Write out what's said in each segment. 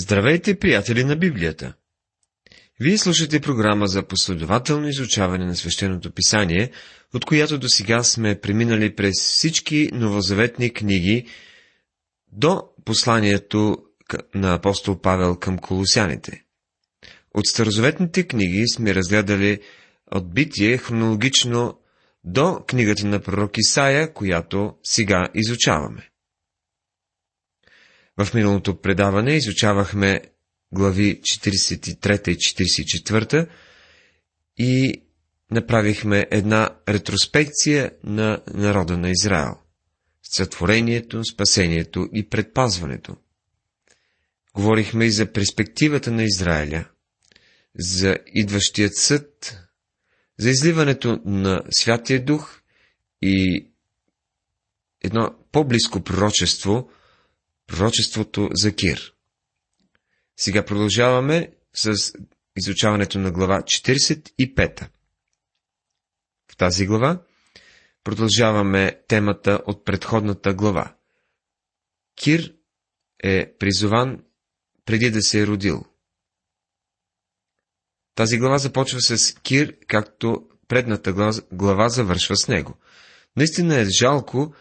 Здравейте, приятели на Библията! Вие слушате програма за последователно изучаване на свещеното писание, от която до сега сме преминали през всички новозаветни книги до посланието на апостол Павел към колосяните. От старозаветните книги сме разгледали от битие хронологично до книгата на пророк Исаия, която сега изучаваме. В миналото предаване изучавахме глави 43 и 44 и направихме една ретроспекция на народа на Израел. Сътворението, спасението и предпазването. Говорихме и за перспективата на Израиля, за идващият съд, за изливането на Святия Дух и едно по-близко пророчество – пророчеството за Кир. Сега продължаваме с изучаването на глава 45. В тази глава продължаваме темата от предходната глава. Кир е призован преди да се е родил. Тази глава започва с Кир, както предната глава завършва с него. Наистина е жалко,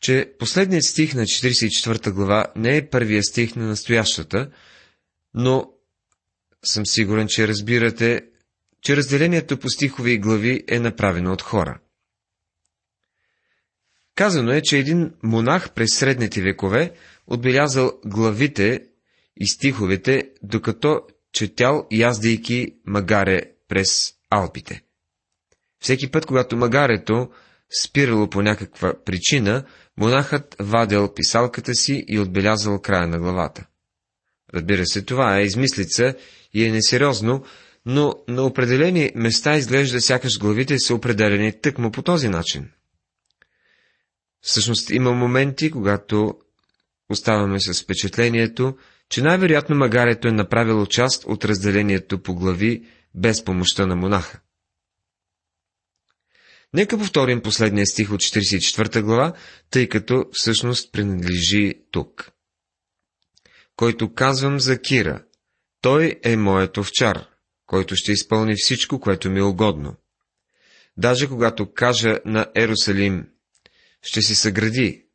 че последният стих на 44 глава не е първия стих на настоящата, но съм сигурен, че разбирате, че разделението по стихови глави е направено от хора. Казано е, че един монах през средните векове отбелязал главите и стиховете, докато четял яздейки магаре през Алпите. Всеки път, когато магарето спирало по някаква причина, монахът вадил писалката си и отбелязал края на главата. Разбира се, това е измислица и е несериозно, но на определени места изглежда сякаш главите са определени тъкмо по този начин. Всъщност има моменти, когато оставаме с впечатлението, че най-вероятно магарето е направило част от разделението по глави без помощта на монаха. Нека повторим последния стих от 44 глава, тъй като всъщност принадлежи тук. Който казвам за Кира, той е моят овчар, който ще изпълни всичко, което ми е угодно. Даже когато кажа на Ерусалим, ще се съгради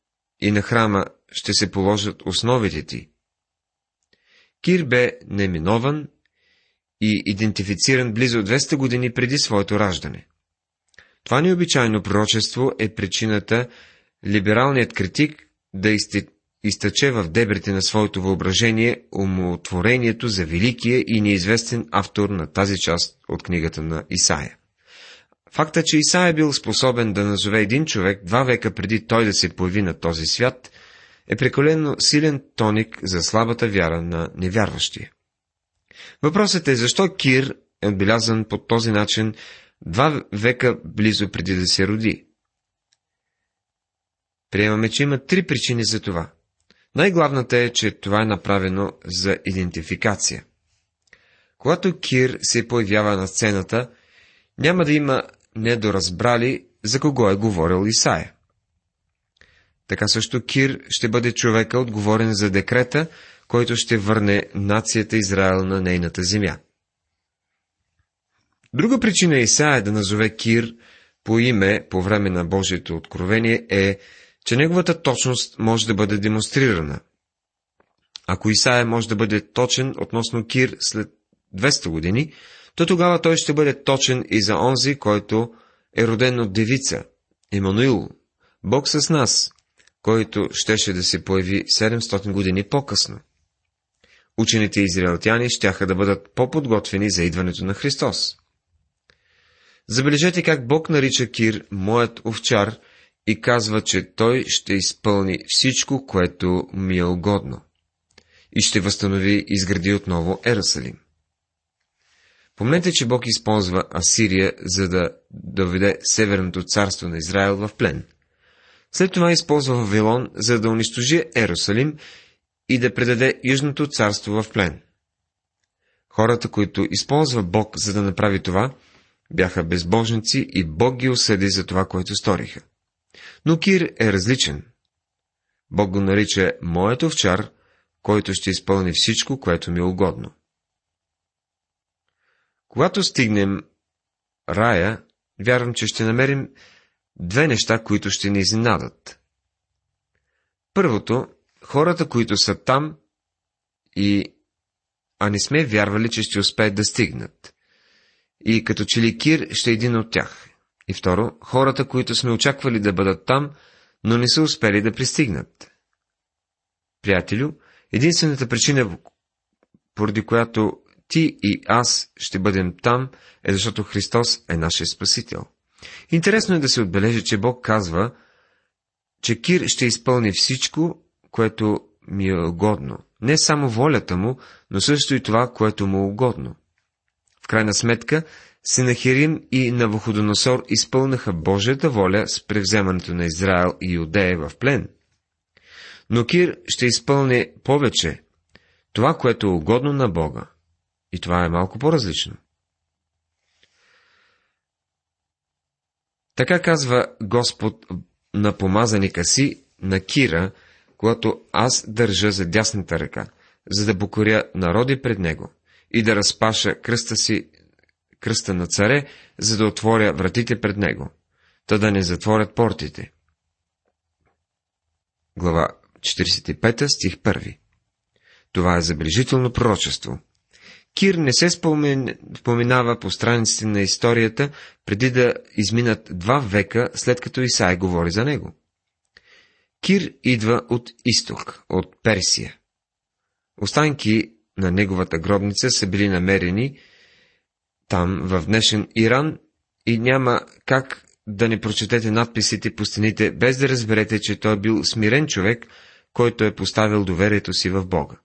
и на храма ще се положат основите ти. Кир бе неминован и идентифициран близо 200 години преди своето раждане. Това необичайно пророчество е причината либералният критик да изтъче в дебрите на своето въображение умотворението за великия и неизвестен автор на тази част от книгата на Исаия. Факта, че Исаия бил способен да назове един човек два века преди той да се появи на този свят, е прекалено силен тоник за слабата вяра на невярващия. Въпросът е защо Кир е отбелязан по този начин два века близо преди да се роди. Приемаме, че има три причини за това. Най-главната е, че това е направено за идентификация. Когато Кир се появява на сцената, няма да има недоразбрали за кого е говорил Исаия. Така също Кир ще бъде човека отговорен за декрета, който ще върне нацията Израел на нейната земя. Друга причина Исаия да назове Кир по име по време на Божието откровение е, че неговата точност може да бъде демонстрирана. Ако Исаия може да бъде точен относно Кир след 200 години, то тогава той ще бъде точен и за онзи, който е роден от девица, Емануил, Бог с нас, който щеше да се появи 700 години по-късно. Учените израелтяни щяха да бъдат по-подготвени за идването на Христос. Забележете как Бог нарича Кир моят овчар и казва, че той ще изпълни всичко, което ми е угодно и ще възстанови и изгради отново Ерусалим. Помнете, че Бог използва Асирия, за да доведе Северното царство на Израел в плен. След това използва Вавилон, за да унищожи Ерусалим и да предаде Южното царство в плен. Хората, които използва Бог, за да направи това, бяха безбожници и Бог ги осъди за това, което сториха. Но Кир е различен. Бог го нарича моят овчар, който ще изпълни всичко, което ми е угодно. Когато стигнем рая, вярвам, че ще намерим две неща, които ще ни изненадат. Първото, хората, които са там и а не сме вярвали, че ще успеят да стигнат. И като че ли Кир ще е един от тях. И второ, хората, които сме очаквали да бъдат там, но не са успели да пристигнат. Приятелю, единствената причина, поради която ти и аз ще бъдем там, е защото Христос е нашия Спасител. Интересно е да се отбележи, че Бог казва, че Кир ще изпълни всичко, което ми е угодно. Не само волята му, но също и това, което му е угодно. В крайна сметка, Сенахирим и Навуходоносор изпълнаха Божията воля с превземането на Израел и Юдея в плен. Но Кир ще изпълни повече това, което е угодно на Бога. И това е малко по-различно. Така казва Господ на помазаника си, на Кира, когато аз държа за дясната ръка, за да покоря народи пред него и да разпаша кръста си, кръста на царе, за да отворя вратите пред него, та да не затворят портите. Глава 45, стих 1 Това е забележително пророчество. Кир не се споменава по страниците на историята, преди да изминат два века, след като Исай говори за него. Кир идва от изток, от Персия. Останки на неговата гробница са били намерени там, в днешен Иран, и няма как да не прочетете надписите по стените, без да разберете, че той е бил смирен човек, който е поставил доверието си в Бога.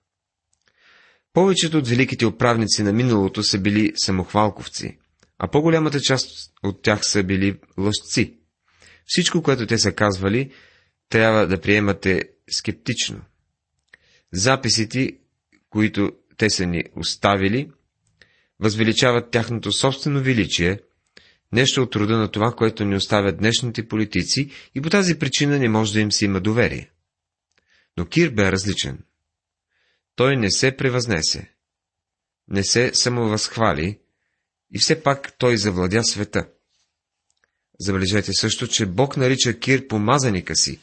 Повечето от великите управници на миналото са били самохвалковци, а по-голямата част от тях са били лъжци. Всичко, което те са казвали, трябва да приемате скептично. Записите, които те са ни оставили, възвеличават тяхното собствено величие, нещо от рода на това, което ни оставят днешните политици и по тази причина не може да им се има доверие. Но Кир бе различен. Той не се превъзнесе, не се самовъзхвали и все пак той завладя света. Забележете също, че Бог нарича Кир помазаника си,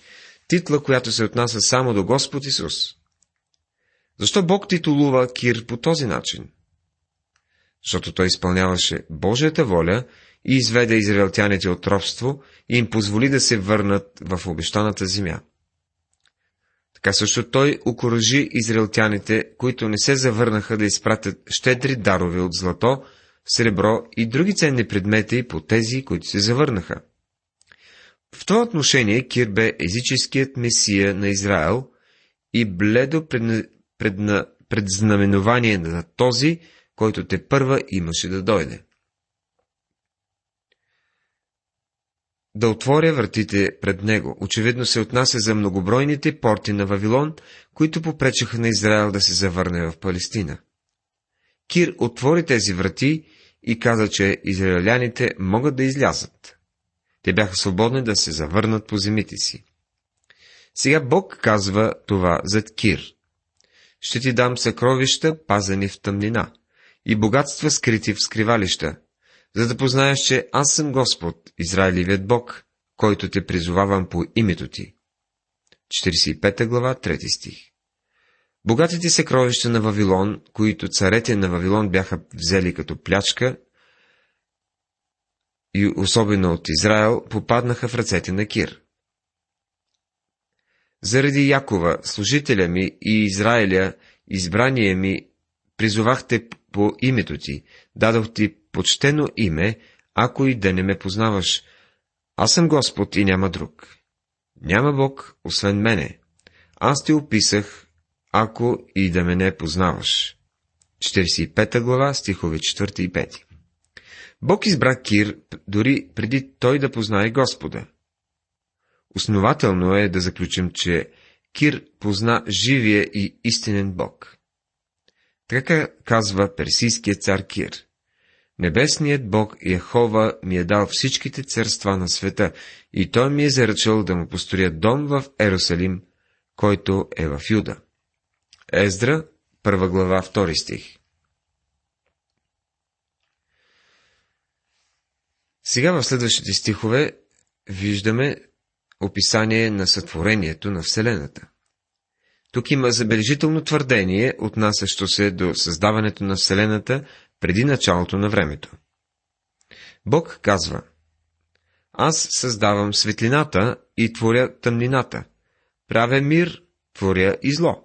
титла, която се отнася само до Господ Исус. Защо Бог титулува Кир по този начин? Защото той изпълняваше Божията воля и изведе израелтяните от робство и им позволи да се върнат в обещаната земя. Така също той окоръжи израелтяните, които не се завърнаха да изпратят щедри дарове от злато, сребро и други ценни предмети по тези, които се завърнаха. В това отношение Кир бе езическият месия на Израел и бледо пред, пред, предзнаменование на този, който те първа имаше да дойде. Да отворя вратите пред него, очевидно се отнася за многобройните порти на Вавилон, които попречаха на Израел да се завърне в Палестина. Кир отвори тези врати и каза, че израеляните могат да излязат. Те бяха свободни да се завърнат по земите си. Сега Бог казва това зад Кир. Ще ти дам съкровища, пазани в тъмнина, и богатства скрити в скривалища, за да познаеш, че аз съм Господ, Израилевият Бог, който те призовавам по името ти. 45 глава, 3 стих Богатите съкровища на Вавилон, които царете на Вавилон бяха взели като плячка, и особено от Израел, попаднаха в ръцете на Кир. Заради Якова, служителя ми и Израиля, избрание ми, призовахте по името ти, дадох ти почтено име, ако и да не ме познаваш. Аз съм Господ и няма друг. Няма Бог, освен мене. Аз ти описах, ако и да ме не познаваш. 45 глава, стихове 4 и 5 Бог избра Кир дори преди той да познае Господа. Основателно е да заключим, че Кир позна живия и истинен Бог. Така казва персийският цар Кир. Небесният Бог Яхова ми е дал всичките царства на света и той ми е заръчал да му построя дом в Ерусалим, който е в Юда. Ездра, първа глава, втори стих. Сега в следващите стихове виждаме описание на сътворението на Вселената. Тук има забележително твърдение, отнасящо се до създаването на Вселената преди началото на времето. Бог казва, Аз създавам светлината и творя тъмнината, правя мир, творя и зло.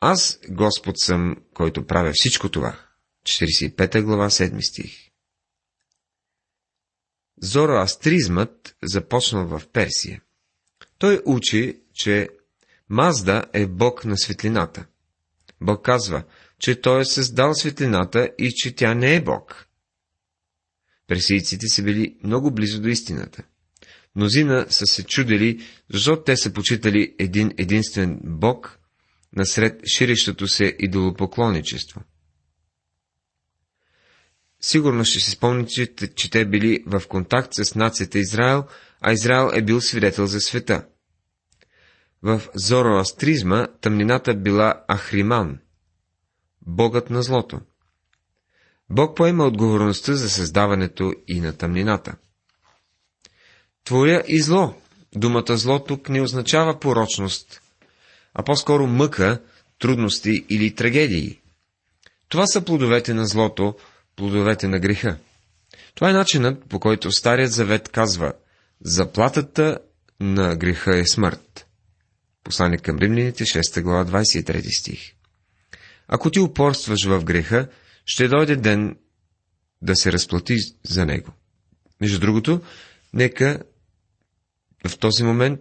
Аз Господ съм, който правя всичко това. 45 глава, 7 стих. Зороастризмът започнал в Персия. Той учи, че Мазда е бог на светлината. Бог казва, че той е създал светлината и че тя не е бог. Персийците са били много близо до истината. Мнозина са се чудили, защо те са почитали един единствен бог насред ширещото се идолопоклонничество. Сигурно ще си спомните, че те били в контакт с нацията Израел, а Израел е бил свидетел за света. В зороастризма тъмнината била Ахриман, богът на злото. Бог поема отговорността за създаването и на тъмнината. Творя и зло. Думата зло тук не означава порочност, а по-скоро мъка, трудности или трагедии. Това са плодовете на злото, плодовете на греха. Това е начинът, по който Старият завет казва Заплатата на греха е смърт. Послание към римляните, 6 глава, 23 стих. Ако ти упорстваш в греха, ще дойде ден да се разплати за него. Между другото, нека в този момент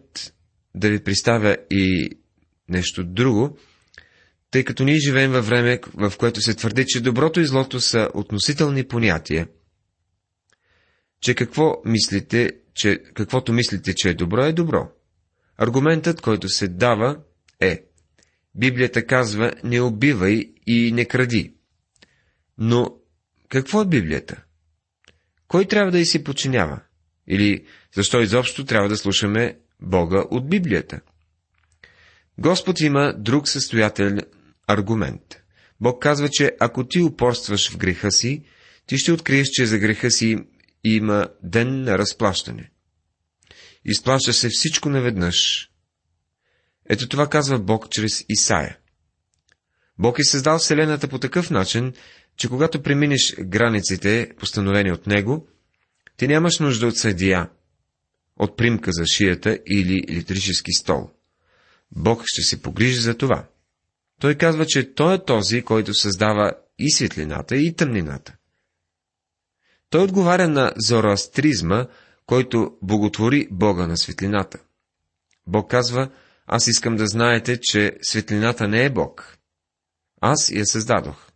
да ви представя и нещо друго, тъй като ние живеем във време, в което се твърди, че доброто и злото са относителни понятия, че какво мислите, че каквото мислите, че е добро, е добро. Аргументът, който се дава, е Библията казва не убивай и не кради. Но какво е Библията? Кой трябва да й се подчинява? Или защо изобщо трябва да слушаме Бога от Библията? Господ има друг състоятелен аргумент. Бог казва, че ако ти упорстваш в греха си, ти ще откриеш, че за греха си има ден на разплащане. Изплаща се всичко наведнъж. Ето това казва Бог чрез Исаия. Бог е създал Вселената по такъв начин, че когато преминеш границите, постановени от Него, ти нямаш нужда от съдия, от примка за шията или електрически стол. Бог ще се погрижи за това. Той казва, че Той е този, който създава и светлината, и тъмнината. Той отговаря на зороастризма, който боготвори Бога на светлината. Бог казва, аз искам да знаете, че светлината не е Бог. Аз я създадох.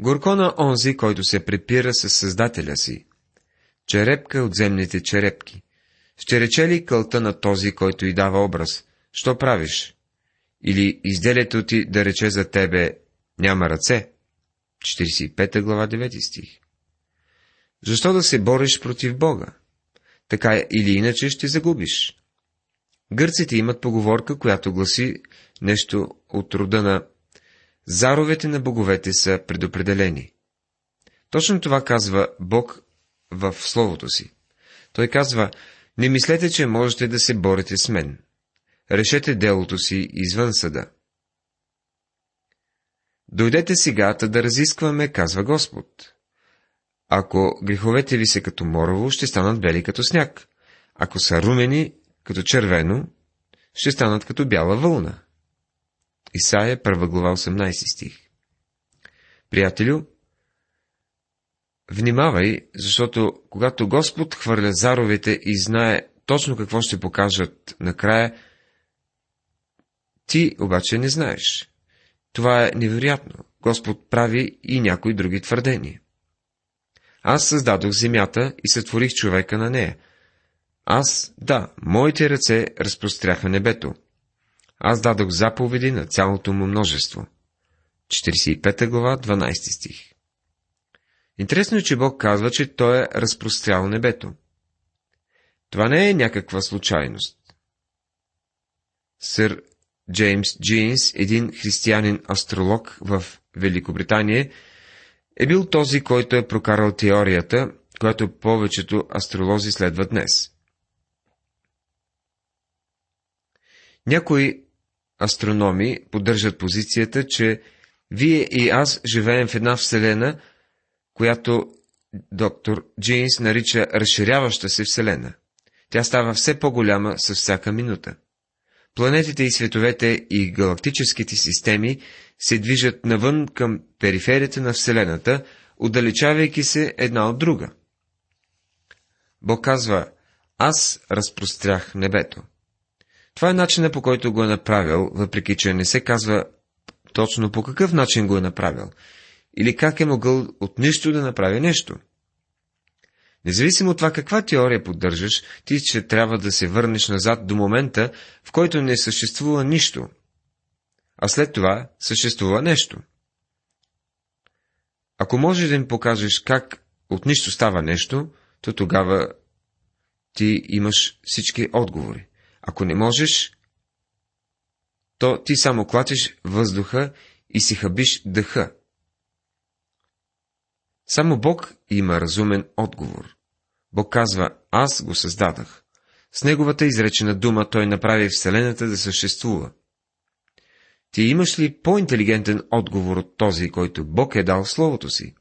Горко на онзи, който се препира с Създателя си. Черепка от земните черепки. Ще рече ли кълта на този, който й дава образ? Що правиш? Или изделието ти да рече за тебе няма ръце? 45 глава 9 стих. Защо да се бориш против Бога? Така или иначе ще загубиш. Гърците имат поговорка, която гласи нещо от рода на Заровете на боговете са предопределени. Точно това казва Бог в Словото си. Той казва, не мислете, че можете да се борите с мен. Решете делото си извън съда. Дойдете сега, да разискваме, казва Господ. Ако греховете ви са като морово, ще станат бели като сняг. Ако са румени, като червено, ще станат като бяла вълна. Исаия, 1 глава, 18 стих. Приятелю, внимавай, защото когато Господ хвърля заровете и знае точно какво ще покажат накрая, ти обаче не знаеш. Това е невероятно. Господ прави и някои други твърдения. Аз създадох земята и сътворих човека на нея. Аз, да, моите ръце разпростряха небето. Аз дадох заповеди на цялото му множество. 45 глава, 12 стих. Интересно е, че Бог казва, че Той е разпрострял небето. Това не е някаква случайност. Сър Джеймс Джинс, един християнин астролог в Великобритания, е бил този, който е прокарал теорията, която повечето астролози следват днес. Някои астрономи поддържат позицията, че вие и аз живеем в една вселена, която доктор Джинс нарича разширяваща се вселена. Тя става все по-голяма с всяка минута. Планетите и световете и галактическите системи се движат навън към периферията на Вселената, отдалечавайки се една от друга. Бог казва, аз разпрострях небето. Това е начина по който го е направил, въпреки че не се казва точно по какъв начин го е направил, или как е могъл от нищо да направи нещо. Независимо от това каква теория поддържаш, ти ще трябва да се върнеш назад до момента, в който не съществува нищо, а след това съществува нещо. Ако можеш да им покажеш как от нищо става нещо, то тогава ти имаш всички отговори. Ако не можеш, то ти само клатиш въздуха и си хабиш дъха. Само Бог има разумен отговор. Бог казва, аз го създадах. С неговата изречена дума той направи Вселената да съществува. Ти имаш ли по-интелигентен отговор от този, който Бог е дал Словото си?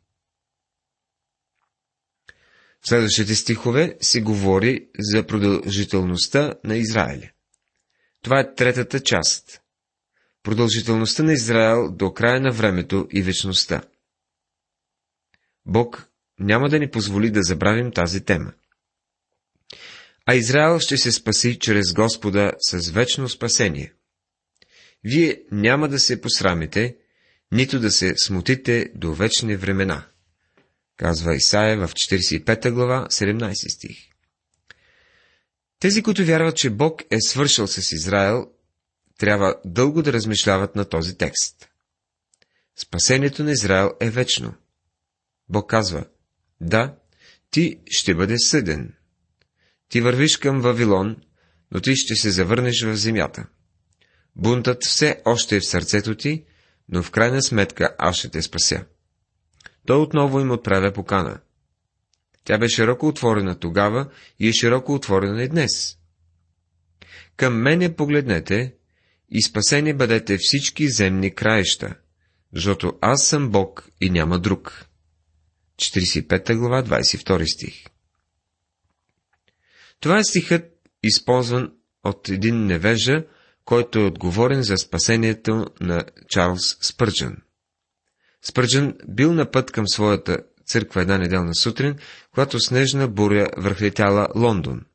В следващите стихове се говори за продължителността на Израиля. Това е третата част. Продължителността на Израел до края на времето и вечността. Бог няма да ни позволи да забравим тази тема. А Израел ще се спаси чрез Господа с вечно спасение. Вие няма да се посрамите, нито да се смутите до вечни времена казва Исаия в 45 глава, 17 стих. Тези, които вярват, че Бог е свършил с Израел, трябва дълго да размишляват на този текст. Спасението на Израел е вечно. Бог казва, да, ти ще бъде съден. Ти вървиш към Вавилон, но ти ще се завърнеш в земята. Бунтът все още е в сърцето ти, но в крайна сметка аз ще те спася той отново им отправя покана. Тя бе широко отворена тогава и е широко отворена и днес. Към мене погледнете и спасени бъдете всички земни краища, защото аз съм Бог и няма друг. 45 глава, 22 стих Това е стихът, използван от един невежа, който е отговорен за спасението на Чарлз Спърджън. Спърджен бил на път към своята църква една неделна сутрин, когато снежна буря върхлетяла Лондон.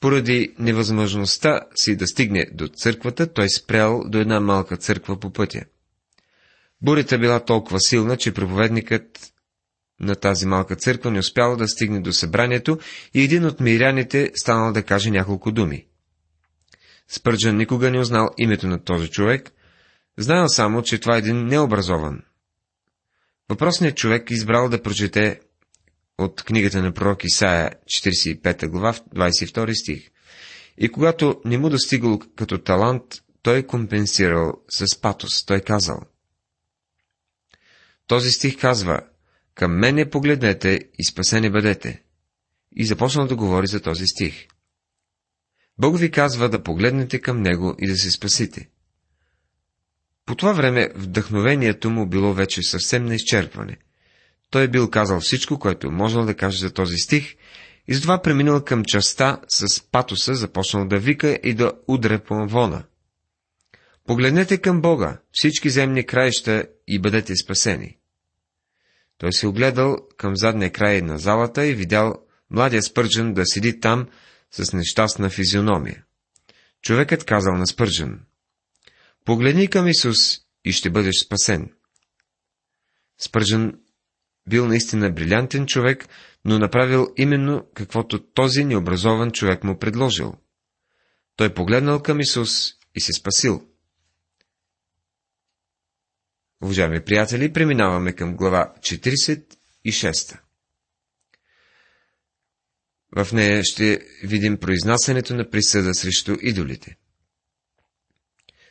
Поради невъзможността си да стигне до църквата, той спрял до една малка църква по пътя. Бурята била толкова силна, че проповедникът на тази малка църква не успял да стигне до събранието и един от миряните станал да каже няколко думи. Спърджан никога не узнал името на този човек, Знаел само, че това е един необразован. Въпросният човек избрал да прочете от книгата на пророк Исаия, 45 глава, 22 стих. И когато не му достигал като талант, той компенсирал с патос. Той казал. Този стих казва, към мене погледнете и спасени бъдете. И започнал да говори за този стих. Бог ви казва да погледнете към него и да се спасите. По това време вдъхновението му било вече съвсем неизчерпване. Той е бил казал всичко, което можел да каже за този стих, и затова преминал към частта с патоса, започнал да вика и да удря по вона. Погледнете към Бога, всички земни краища и бъдете спасени. Той се огледал към задния край на залата и видял младия Спържен да седи там с нещастна физиономия. Човекът казал на Спържен, Погледни към Исус и ще бъдеш спасен. Спържен бил наистина брилянтен човек, но направил именно каквото този необразован човек му предложил. Той погледнал към Исус и се спасил. Уважаеми приятели, преминаваме към глава 46. В нея ще видим произнасянето на присъда срещу идолите.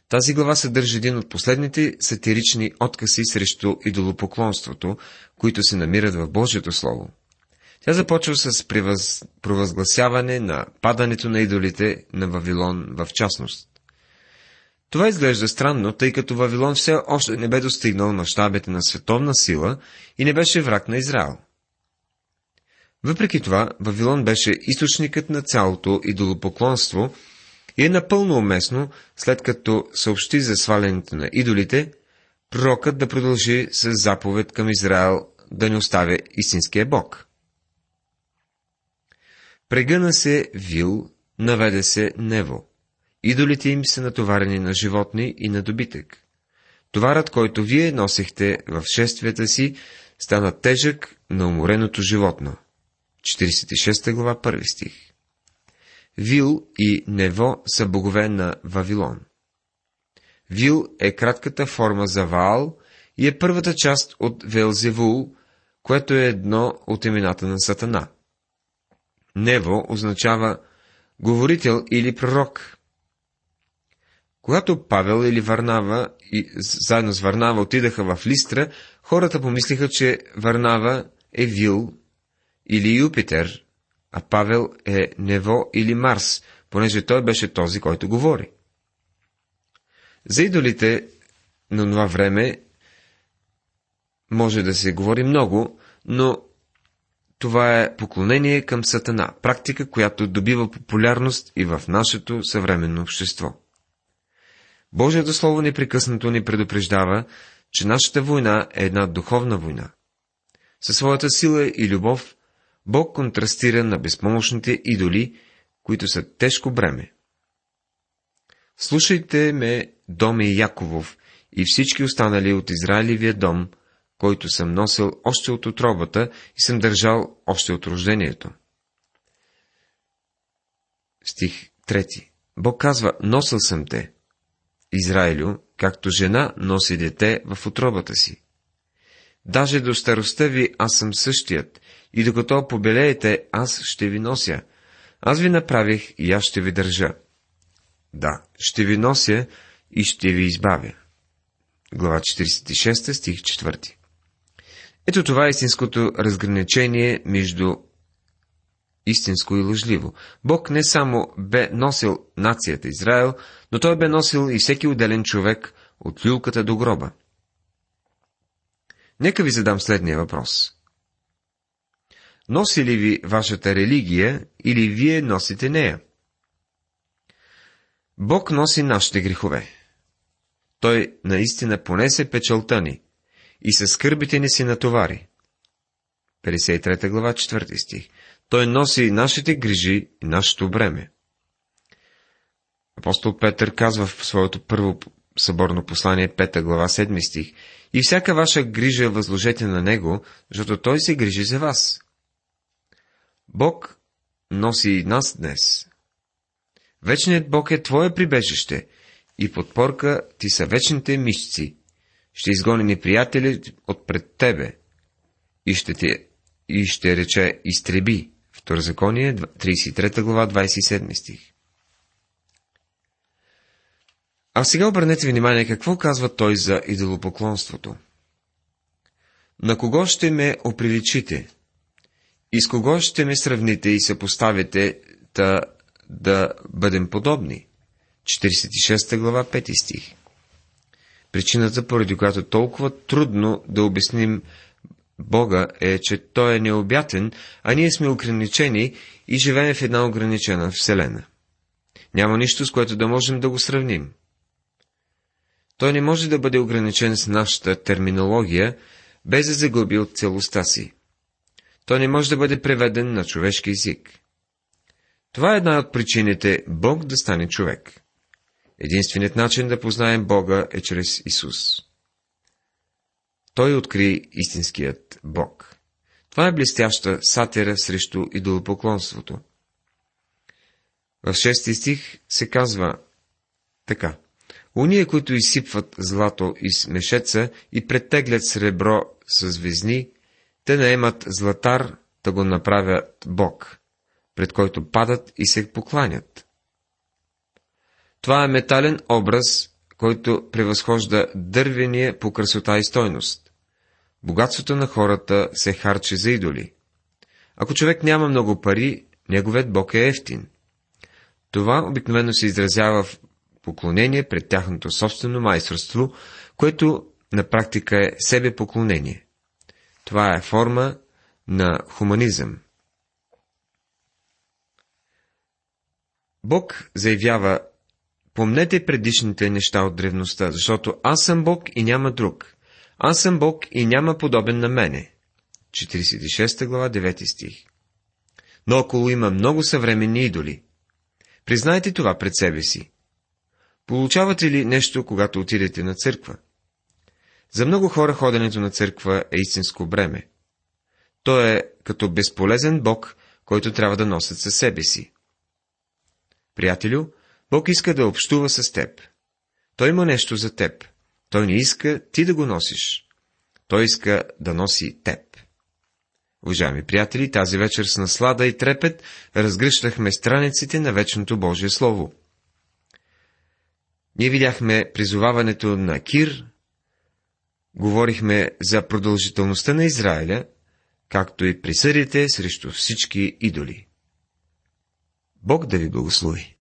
Тази глава съдържа един от последните сатирични откази срещу идолопоклонството, които се намират в Божието Слово. Тя започва с превъз... провъзгласяване на падането на идолите на Вавилон в частност. Това изглежда странно, тъй като Вавилон все още не бе достигнал мащабите на световна сила и не беше враг на Израел. Въпреки това, Вавилон беше източникът на цялото идолопоклонство и е напълно уместно, след като съобщи за свалянето на идолите, пророкът да продължи с заповед към Израел да не оставя истинския Бог. Прегъна се Вил, наведе се Нево. Идолите им са натоварени на животни и на добитък. Товарът, който вие носихте в шествията си, стана тежък на умореното животно. 46 глава, 1 стих. Вил и Нево са богове на Вавилон. Вил е кратката форма за Ваал и е първата част от Велзевул, което е едно от имената на Сатана. Нево означава говорител или пророк. Когато Павел или Варнава и заедно с Варнава отидаха в Листра, хората помислиха, че Варнава е Вил или Юпитер, а Павел е Нево или Марс, понеже той беше този, който говори. За идолите на това време може да се говори много, но това е поклонение към Сатана, практика, която добива популярност и в нашето съвременно общество. Божието Слово непрекъснато ни предупреждава, че нашата война е една духовна война. Със своята сила и любов Бог контрастира на безпомощните идоли, които са тежко бреме. Слушайте ме, доме Яковов, и всички останали от Израилевия дом, който съм носил още от отробата и съм държал още от рождението. Стих 3. Бог казва, носил съм те, Израилю, както жена носи дете в отробата си. Даже до старостта ви аз съм същият, и докато побелеете, аз ще ви нося. Аз ви направих и аз ще ви държа. Да, ще ви нося и ще ви избавя. Глава 46, стих 4. Ето това е истинското разграничение между истинско и лъжливо. Бог не само бе носил нацията Израел, но той бе носил и всеки отделен човек от люлката до гроба. Нека ви задам следния въпрос. Носи ли ви вашата религия или вие носите нея? Бог носи нашите грехове. Той наистина понесе печалта ни и със скърбите ни си натовари. 53 глава, 4 стих. Той носи нашите грижи и нашето бреме. Апостол Петър казва в своето първо съборно послание, 5 глава, 7 стих. И всяка ваша грижа възложете на Него, защото Той се грижи за вас. Бог носи и нас днес. Вечният Бог е Твое прибежище и подпорка ти са вечните мишци. Ще изгони неприятели от пред тебе и ще, те, и ще рече изтреби. Второзаконие, 33 глава, 27 стих. А сега обърнете внимание какво казва той за идолопоклонството. На кого ще ме оприличите? И с кого ще ме сравните и се поставите та да бъдем подобни? 46 глава, 5 стих. Причината, поради която толкова трудно да обясним Бога е, че Той е необятен, а ние сме ограничени и живеем в една ограничена вселена. Няма нищо, с което да можем да го сравним. Той не може да бъде ограничен с нашата терминология, без да загуби от целостта си. Той не може да бъде преведен на човешки език. Това е една от причините Бог да стане човек. Единственият начин да познаем Бога е чрез Исус. Той откри истинският Бог. Това е блестяща сатира срещу идолопоклонството. В шести стих се казва така. Уния, които изсипват злато из мешеца и претеглят сребро с везни, те наемат златар да го направят Бог, пред който падат и се покланят. Това е метален образ, който превъзхожда дървения по красота и стойност. Богатството на хората се харчи за идоли. Ако човек няма много пари, неговият Бог е ефтин. Това обикновено се изразява в поклонение пред тяхното собствено майсторство, което на практика е себепоклонение. Това е форма на хуманизъм. Бог заявява, помнете предишните неща от древността, защото аз съм Бог и няма друг. Аз съм Бог и няма подобен на мене. 46 глава, 9 стих. Но около има много съвременни идоли. Признайте това пред себе си. Получавате ли нещо, когато отидете на църква? За много хора ходенето на църква е истинско бреме. То е като безполезен Бог, който трябва да носят със себе си. Приятелю, Бог иска да общува с теб. Той има нещо за теб. Той не иска ти да го носиш. Той иска да носи теб. Уважаеми приятели, тази вечер с наслада и трепет разгръщахме страниците на вечното Божие Слово. Ние видяхме призоваването на Кир, говорихме за продължителността на Израиля, както и присъдите срещу всички идоли. Бог да ви благослови!